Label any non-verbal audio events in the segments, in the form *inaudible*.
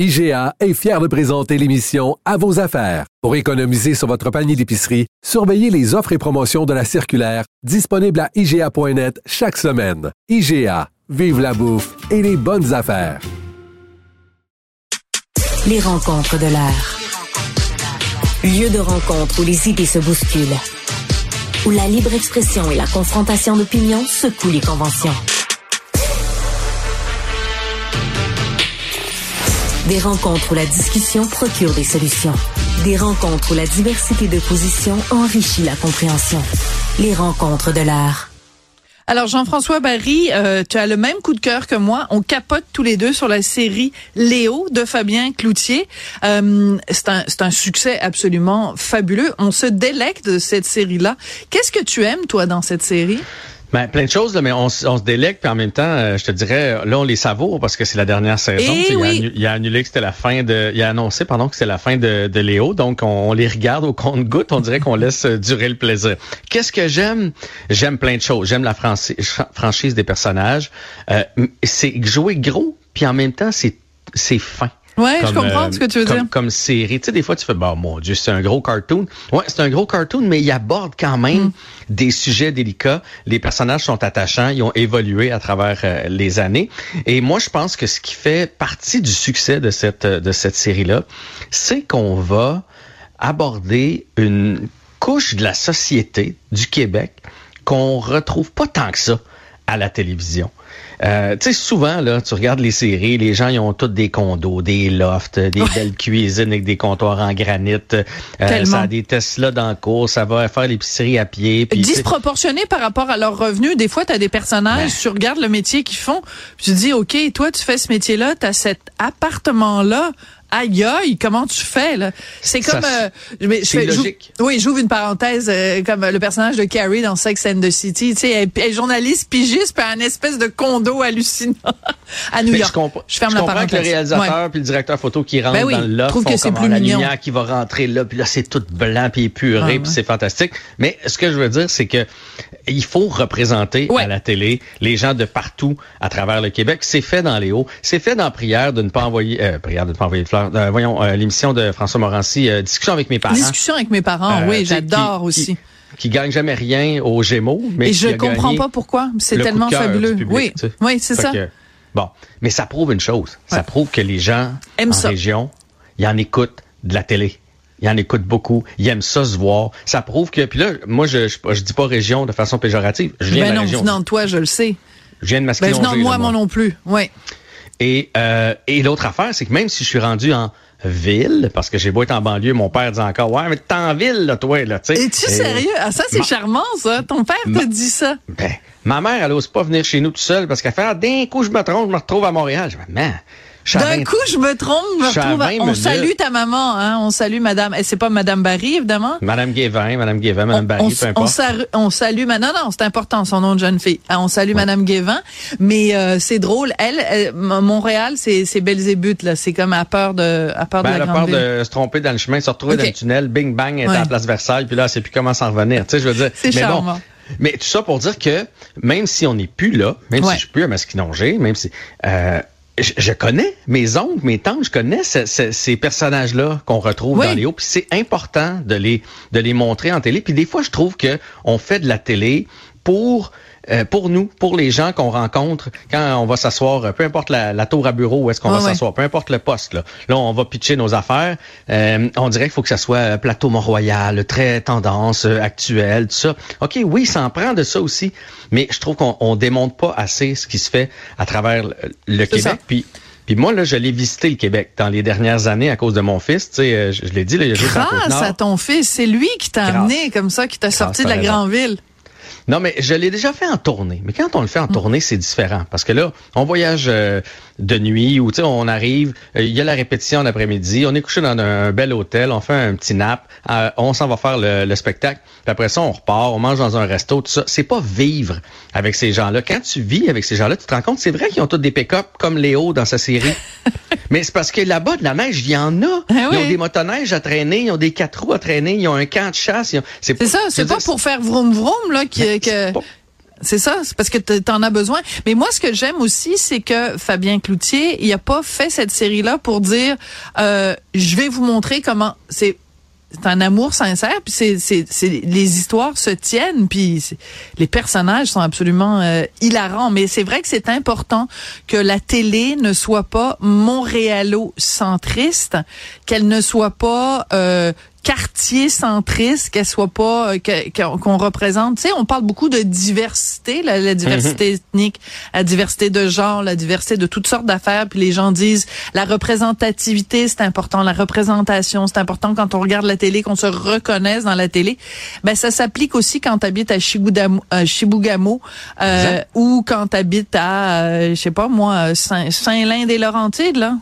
IGA est fier de présenter l'émission À vos affaires. Pour économiser sur votre panier d'épicerie, surveillez les offres et promotions de la circulaire disponible à IGA.net chaque semaine. IGA, vive la bouffe et les bonnes affaires. Les rencontres de l'air. Lieu de rencontre où les idées se bousculent. Où la libre expression et la confrontation d'opinions secouent les conventions. Des rencontres où la discussion procure des solutions. Des rencontres où la diversité de positions enrichit la compréhension. Les rencontres de l'art. Alors Jean-François Barry, euh, tu as le même coup de cœur que moi. On capote tous les deux sur la série Léo de Fabien Cloutier. Euh, c'est un, un succès absolument fabuleux. On se délecte de cette série-là. Qu'est-ce que tu aimes toi dans cette série? Ben, plein de choses, là, mais on, se délecte, puis en même temps, euh, je te dirais, là, on les savoure parce que c'est la dernière saison. Eh il, a, annulé que c'était la fin de. Il a annoncé, pardon, que c'était la fin de, de Léo. Donc, on, les regarde au compte-goutte. On dirait qu'on *laughs* laisse euh, durer le plaisir. Qu'est-ce que j'aime? J'aime plein de choses. J'aime la franchise des personnages. Euh, c'est jouer gros, puis en même temps, c'est c'est fin. Ouais, je comprends ce que tu veux comme, dire. Comme série. Tu sais, des fois, tu fais, bah, mon Dieu, c'est un gros cartoon. Ouais, c'est un gros cartoon, mais il aborde quand même mm. des sujets délicats. Les personnages sont attachants. Ils ont évolué à travers euh, les années. Et moi, je pense que ce qui fait partie du succès de cette, de cette série-là, c'est qu'on va aborder une couche de la société du Québec qu'on retrouve pas tant que ça à la télévision. Euh, tu sais, souvent, là, tu regardes les séries, les gens, ils ont tous des condos, des lofts, des belles cuisines avec des comptoirs en granit. Euh, ça a des Tesla dans le cours, ça va faire l'épicerie à pied. Puis, Disproportionné par rapport à leurs revenus. Des fois, tu as des personnages, ben. tu regardes le métier qu'ils font, tu te dis, OK, toi, tu fais ce métier-là, tu as cet appartement-là aïe aïe, comment tu fais là? C'est comme euh, c'est logique. Oui, j'ouvre une parenthèse euh, comme le personnage de Carrie dans Sex and the City, tu sais, elle, est journaliste pigiste puis un espèce de condo hallucinant à New York. Je, ferme la parenthèse. que le réalisateur puis le directeur photo qui rentre ben dans le trouve que c'est plus la mignon. lumière qui va rentrer là puis là c'est tout blanc puis épuré ah, puis c'est fantastique. Mais ce que je veux dire c'est que il faut représenter à la télé les gens de partout à travers le Québec. C'est fait dans les hauts, c'est fait dans prière de ne pas envoyer euh, prière de ne pas envoyer de fleurs euh, voyons, euh, l'émission de François Morancy, euh, Discussion avec mes parents. Discussion avec mes parents, oui, j'adore aussi. Qui, gagne jamais rien aux Gémeaux, mais Et je comprends pas pourquoi. C'est tellement fabuleux. oui, oui, c'est ça. bon, mais ça prouve une chose. Ça prouve que les gens en région, ils en écoutent de la télé. Ils en écoutent beaucoup. Ils aiment ça se voir. Ça prouve que. Puis là, moi, je, je, dis pas région de façon péjorative. Je viens ben de non, région. venant de toi, je le sais. Je viens de Masquillon. Ben venant de moi, moi non plus. Oui. Et, euh, et l'autre affaire, c'est que même si je suis rendu en ville, parce que j'ai beau être en banlieue, mon père dit encore, ouais, mais t'es en ville, là, toi, là, tu sais. Es-tu sérieux? Ah, ça, c'est charmant, ça. Ton père te dit ça. Ben, ma mère, elle ose pas venir chez nous tout seul parce qu'elle fait, ah, d'un coup, je me trompe, je me retrouve à Montréal. Je dis, d'un coup, je me trompe, je me retrouve. On salue ta maman, hein. On salue Madame. Et c'est pas Madame Barry, évidemment. Madame Guévin, Madame Guévin, Madame Barry, peu importe. On, salue, non, non, c'est important, son nom de jeune fille. Ah, on salue Madame Guévin. Mais euh, c'est drôle. Elle, Montréal, c'est c'est Belzébuth, là. C'est comme à peur de, à peur ben, de la elle a peur de se tromper dans le chemin, se retrouver dans le tunnel, bing bang, elle est à la place Versailles, puis là, elle sait plus comment s'en revenir. Tu sais, je veux dire. C'est charmant. mais tout ça pour dire que même si on n'est plus là, même si je suis plus à Masquinongé, même si euh, je, connais mes oncles, mes tantes, je connais ces personnages-là qu'on retrouve dans les hauts. Puis c'est important de les de les montrer en télé. Puis des fois, je trouve que on fait de la télé pour euh, pour nous, pour les gens qu'on rencontre quand on va s'asseoir, peu importe la, tour à bureau où est-ce qu'on va s'asseoir, peu importe le poste. Là, là on va pitcher nos affaires. Euh, on dirait qu'il faut que ça soit euh, plateau Mont-Royal, très tendance actuelle, tout ça. Ok, oui, ça en prend de ça aussi, mais je trouve qu'on on démontre pas assez ce qui se fait à travers le, Québec. Puis puis moi, là, je l'ai visité le Québec dans les dernières années à cause de mon fils. Tu sais, je, l'ai dit, là, il a Grâce à ton fils, c'est lui qui t'a amené comme ça, qui t'a sorti de la grande ville. Non, mais je l'ai déjà fait en tournée. Mais quand on le fait en mm. tournée, c'est différent. Parce que là, on voyage euh, de nuit ou tu sais, on arrive, euh, il y a la répétition l'après-midi, on est couché dans un, bel hôtel, on fait un petit nap, euh, on s'en va faire le, spectacle. Puis après ça, on repart, on mange dans un resto, tout ça. C'est pas vivre avec ces gens-là. Quand tu vis avec ces gens-là, tu te rends compte, c'est vrai qu'ils ont tous des pick-up comme Léo dans sa série. *laughs* mais c'est parce que là-bas, de la neige, il y en a. Ah ils ont des motoneiges à traîner, ils ont des quatre roues à traîner, ils ont un camp de chasse. C'est ça, c'est pas pour faire vroom vroom là que C'est ça, c'est parce que t'en as besoin. Mais moi, ce que j'aime aussi, c'est que Fabien Cloutier, il a pas fait cette série-là pour dire, euh, je vais vous montrer comment c'est c'est un amour sincère puis c'est c'est les histoires se tiennent puis les personnages sont absolument euh, hilarants. Mais c'est vrai que c'est important que la télé ne soit pas montréalo centriste qu'elle ne soit pas euh, quartier centriste, qu'elle soit pas euh, qu'on représente. Tu sais, on parle beaucoup de diversité, la, diversité mhm. ethnique, la diversité de genre, la diversité de toutes sortes d'affaires. Puis les gens disent la représentativité, c'est important, la représentation, c'est important quand on regarde la télé, qu'on se reconnaisse dans la télé. Ben ça s'applique aussi quand tu habites à Chibougamau, euh, ou quand tu habites à, euh, je sais pas moi, Saint-Lin-des-Laurentides là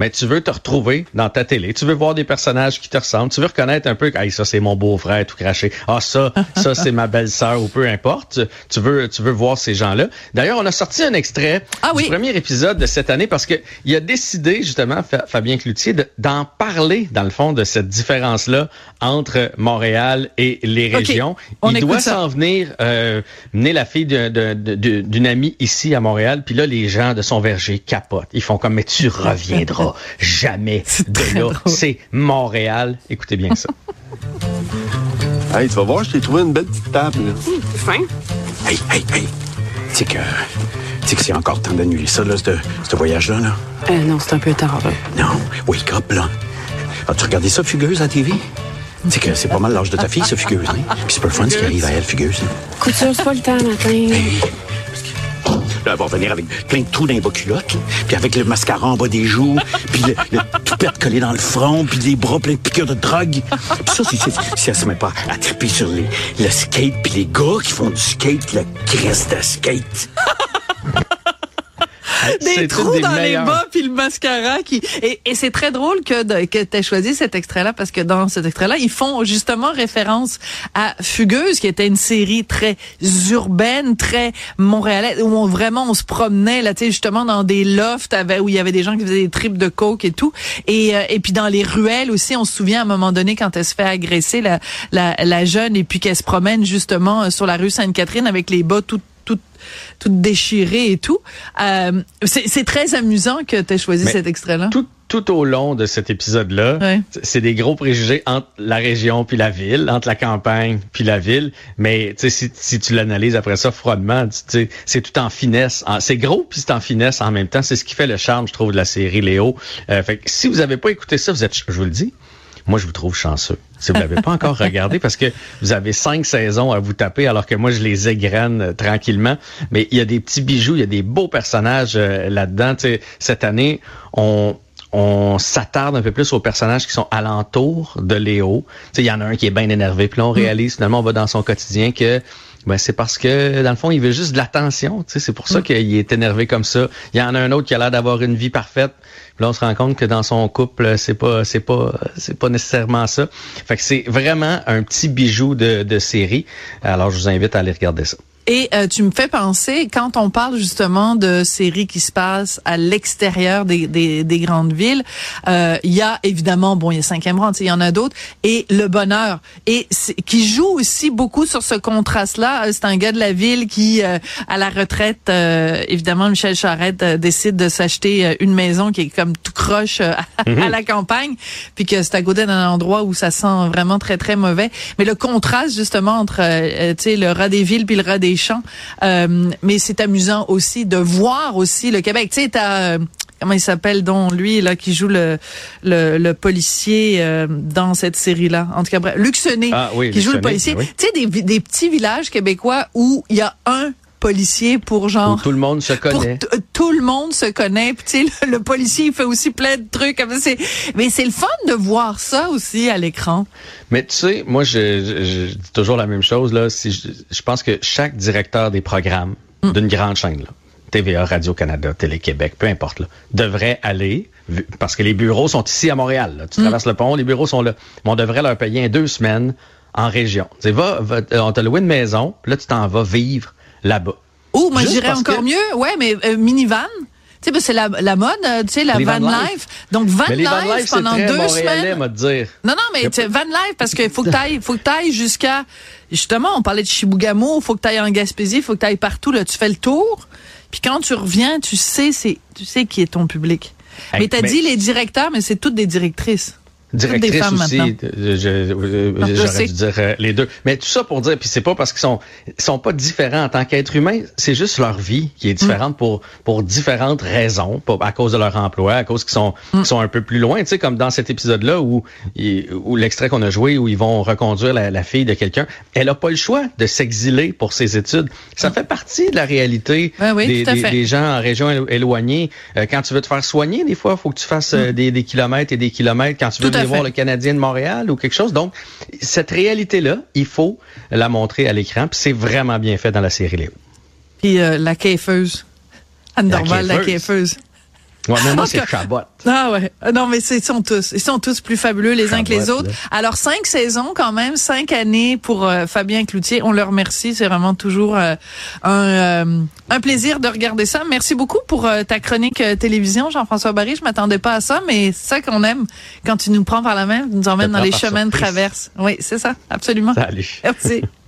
mais tu veux te retrouver dans ta télé, tu veux voir des personnages qui te ressemblent, tu veux reconnaître un peu, hey, ça c'est mon beau-frère tout craché, ah ça, ça *laughs* c'est ma belle-sœur ou peu importe, tu veux, tu veux voir ces gens-là. D'ailleurs, on a sorti un extrait ah du premier épisode de cette année parce que il a décidé justement Fabien Cloutier d'en parler dans le fond de cette différence-là entre Montréal et les régions. il doit s'en venir euh, mener la fille d'une amie ici à Montréal, puis là les gens de son verger capotent. Ils font comme mais tu reviendras jamais *laughs* de là. C'est Montréal. Écoutez bien ça. *laughs* hey, tu vas voir, je t'ai trouvé une belle petite table. Hum, fin. Hey, hey, hey. Tu sais que, tu que c'est encore temps d'annuler ça, là, ce voyage-là, là? Euh, non, c'est un peu tard, là. Non, wake up, là. As-tu regardé ça, Fugueuse, à TV? Tu sais que c'est pas mal l'âge de ta fille, ça, Fugueuse, hein? Puis c'est pas le fun ce qui arrive à elle, Fugueuse. Couture, c'est pas le temps, matin. Là, elle va revenir avec plein de trous dans les bas culottes, puis avec le mascara en bas des joues, puis le, le toupette collé dans le front, puis les bras pleins de piqûres de drogue. Puis ça, si elle se met pas à triper sur les, le skate, puis les gars qui font du skate, le crest de skate. *laughs* des trous dans les bas puis le mascara qui et, et c'est très drôle que de, que tu aies choisi cet extrait là parce que dans cet extrait là ils font justement référence à Fugueuse qui était une série très urbaine très montréalaise où on, vraiment on se promenait là tu sais justement dans des lofts où il y avait des gens qui faisaient des tripes de coke et tout. Et euh, et puis dans les ruelles aussi on se souvient à un moment donné quand elle se fait agresser la la, la jeune et puis qu'elle se promène justement sur la rue Sainte-Catherine avec les bas tout tout, déchiré et tout. Euh, c'est très amusant que tu aies choisi cet extrait-là. Tout, tout au long de cet épisode-là, c'est des gros préjugés entre la région puis la ville, entre la campagne puis la ville. Mais si, si tu l'analyses après ça froidement, c'est tout en finesse. C'est gros puis c'est en finesse en même temps. C'est ce qui fait le charme, je trouve, de la série Léo. Euh, fait si vous avez pas écouté ça, vous êtes, je vous le dis, moi, je vous trouve chanceux. Si vous l'avez pas encore *laughs* regardé, parce que vous avez cinq saisons à vous taper, alors que moi, je les égrène euh, tranquillement. Mais il y a des petits bijoux, il y a des beaux personnages euh, là-dedans. Cette année, on, on s'attarde un peu plus aux personnages qui sont alentour de Léo. Il y en a un qui est bien énervé, puis là, on mm. réalise, finalement, on va dans son quotidien que ben, c'est parce que, dans le fond, il veut juste de l'attention. C'est pour ça mm. qu'il est énervé comme ça. Il y en a un autre qui a l'air d'avoir une vie parfaite. Puis là, on se rend compte que dans son couple, c'est pas, c'est pas, c'est pas nécessairement ça. Fait que c'est vraiment un petit bijou de, de série. Alors, je vous invite à aller regarder ça. Et euh, tu me fais penser, quand on parle justement de séries qui se passent à l'extérieur des, des, des, grandes villes, euh, il y a évidemment, bon, il y a Cinquième Rang, il y en a d'autres, et Le Bonheur, et qui joue aussi beaucoup sur ce contraste-là. Euh, c'est un gars de la ville qui, à la retraite, évidemment, Michel Charette décide de s'acheter une maison qui est comme tout croche à, mhm. la campagne, puis que c'est à côté d'un endroit où ça sent vraiment très, très mauvais. Mais le contraste, justement, entre, tu sais, le rat des villes puis le rat des euh, mais c'est amusant aussi de voir aussi le Québec. Tu sais, t'as euh, comment il s'appelle donc lui là qui joue le le, policier euh, dans cette série là en tout cas bref Luxonné ah qui joue le policier. tu sais des, des petits villages québécois où il y a un policier pour genre tout le monde se connaît. tout le monde se connaît. Puis, tu sais, le, policier il fait aussi plein de trucs. C'est, mais c'est le fun de voir ça aussi à l'écran. Mais tu sais, moi je, je, dis toujours la même chose là. Si je, pense que chaque directeur des programmes mm. d'une grande chaîne là, TVA, Radio Canada, Télé Québec, peu importe là, devrait aller parce que les bureaux sont ici à Montréal. Tu mm. traverses le pont, les bureaux sont là. Mais on devrait leur payer deux semaines en région. Tu va, va, on t'a loué une maison, là tu t'en vas vivre là-bas. Ou moi, je dirais encore mieux, ouais, mais euh, minivan. Tu sais, c'est la, la mode, euh, tu sais, la van, life. Donc van mais life, van life pendant très deux semaines. dire. Non, non, mais van life parce qu'il faut que t'ailles, *laughs* faut que t'ailles jusqu'à justement, on parlait de Chibougamau, faut que t'ailles en Gaspésie, faut que t'ailles partout là, tu fais le tour. Puis quand tu reviens, tu sais c'est tu sais qui est ton public. Hey, mais t'as mais- dit les directeurs, mais c'est toutes des directrices. Toutes des Directrice femmes aussi, maintenant. j'aurais dû dire euh, les deux. Mais tout ça pour dire, puis c'est pas parce qu'ils sont sont pas différents en tant qu'êtres humains, c'est juste leur vie qui est différente pour pour différentes raisons, pas à cause de leur emploi, à cause qu'ils sont qu'ils sont un peu plus loin, tu sais comme dans cet épisode-là où il- où l'extrait qu'on a joué où ils vont reconduire la, la fille de quelqu'un, elle a pas le choix de s'exiler pour ses études. Ça fait partie de la réalité Ben oui, des, des- des gens en région élo- éloignée. Euh, quand tu veux te faire soigner, des fois, faut que tu fasses euh, des, des kilomètres et des kilomètres. Quand tu veux Voir le Canadien de Montréal ou quelque chose. Donc, cette réalité-là, il faut la montrer à l'écran. Puis c'est vraiment bien fait dans la série Léo. Puis euh, la caifeuse. Anne La Dorval, la caifeuse. Ouais, mais moi, c'est Chabot. Ah ouais. Non, mais c'est- ils sont tous. Ils sont tous plus fabuleux les uns que les autres. là. Alors, cinq saisons quand même, cinq années pour euh, Fabien Cloutier. On le remercie. C'est vraiment toujours euh, un, euh, un plaisir de regarder ça. Merci beaucoup pour euh, ta chronique euh, télévision, Jean-François Barry. Je m'attendais pas à ça, mais c'est ça qu'on aime quand tu nous prends par la main, tu nous emmènes dans les chemins de traverse. Oui, c'est ça. Absolument. Salut. Merci. *laughs*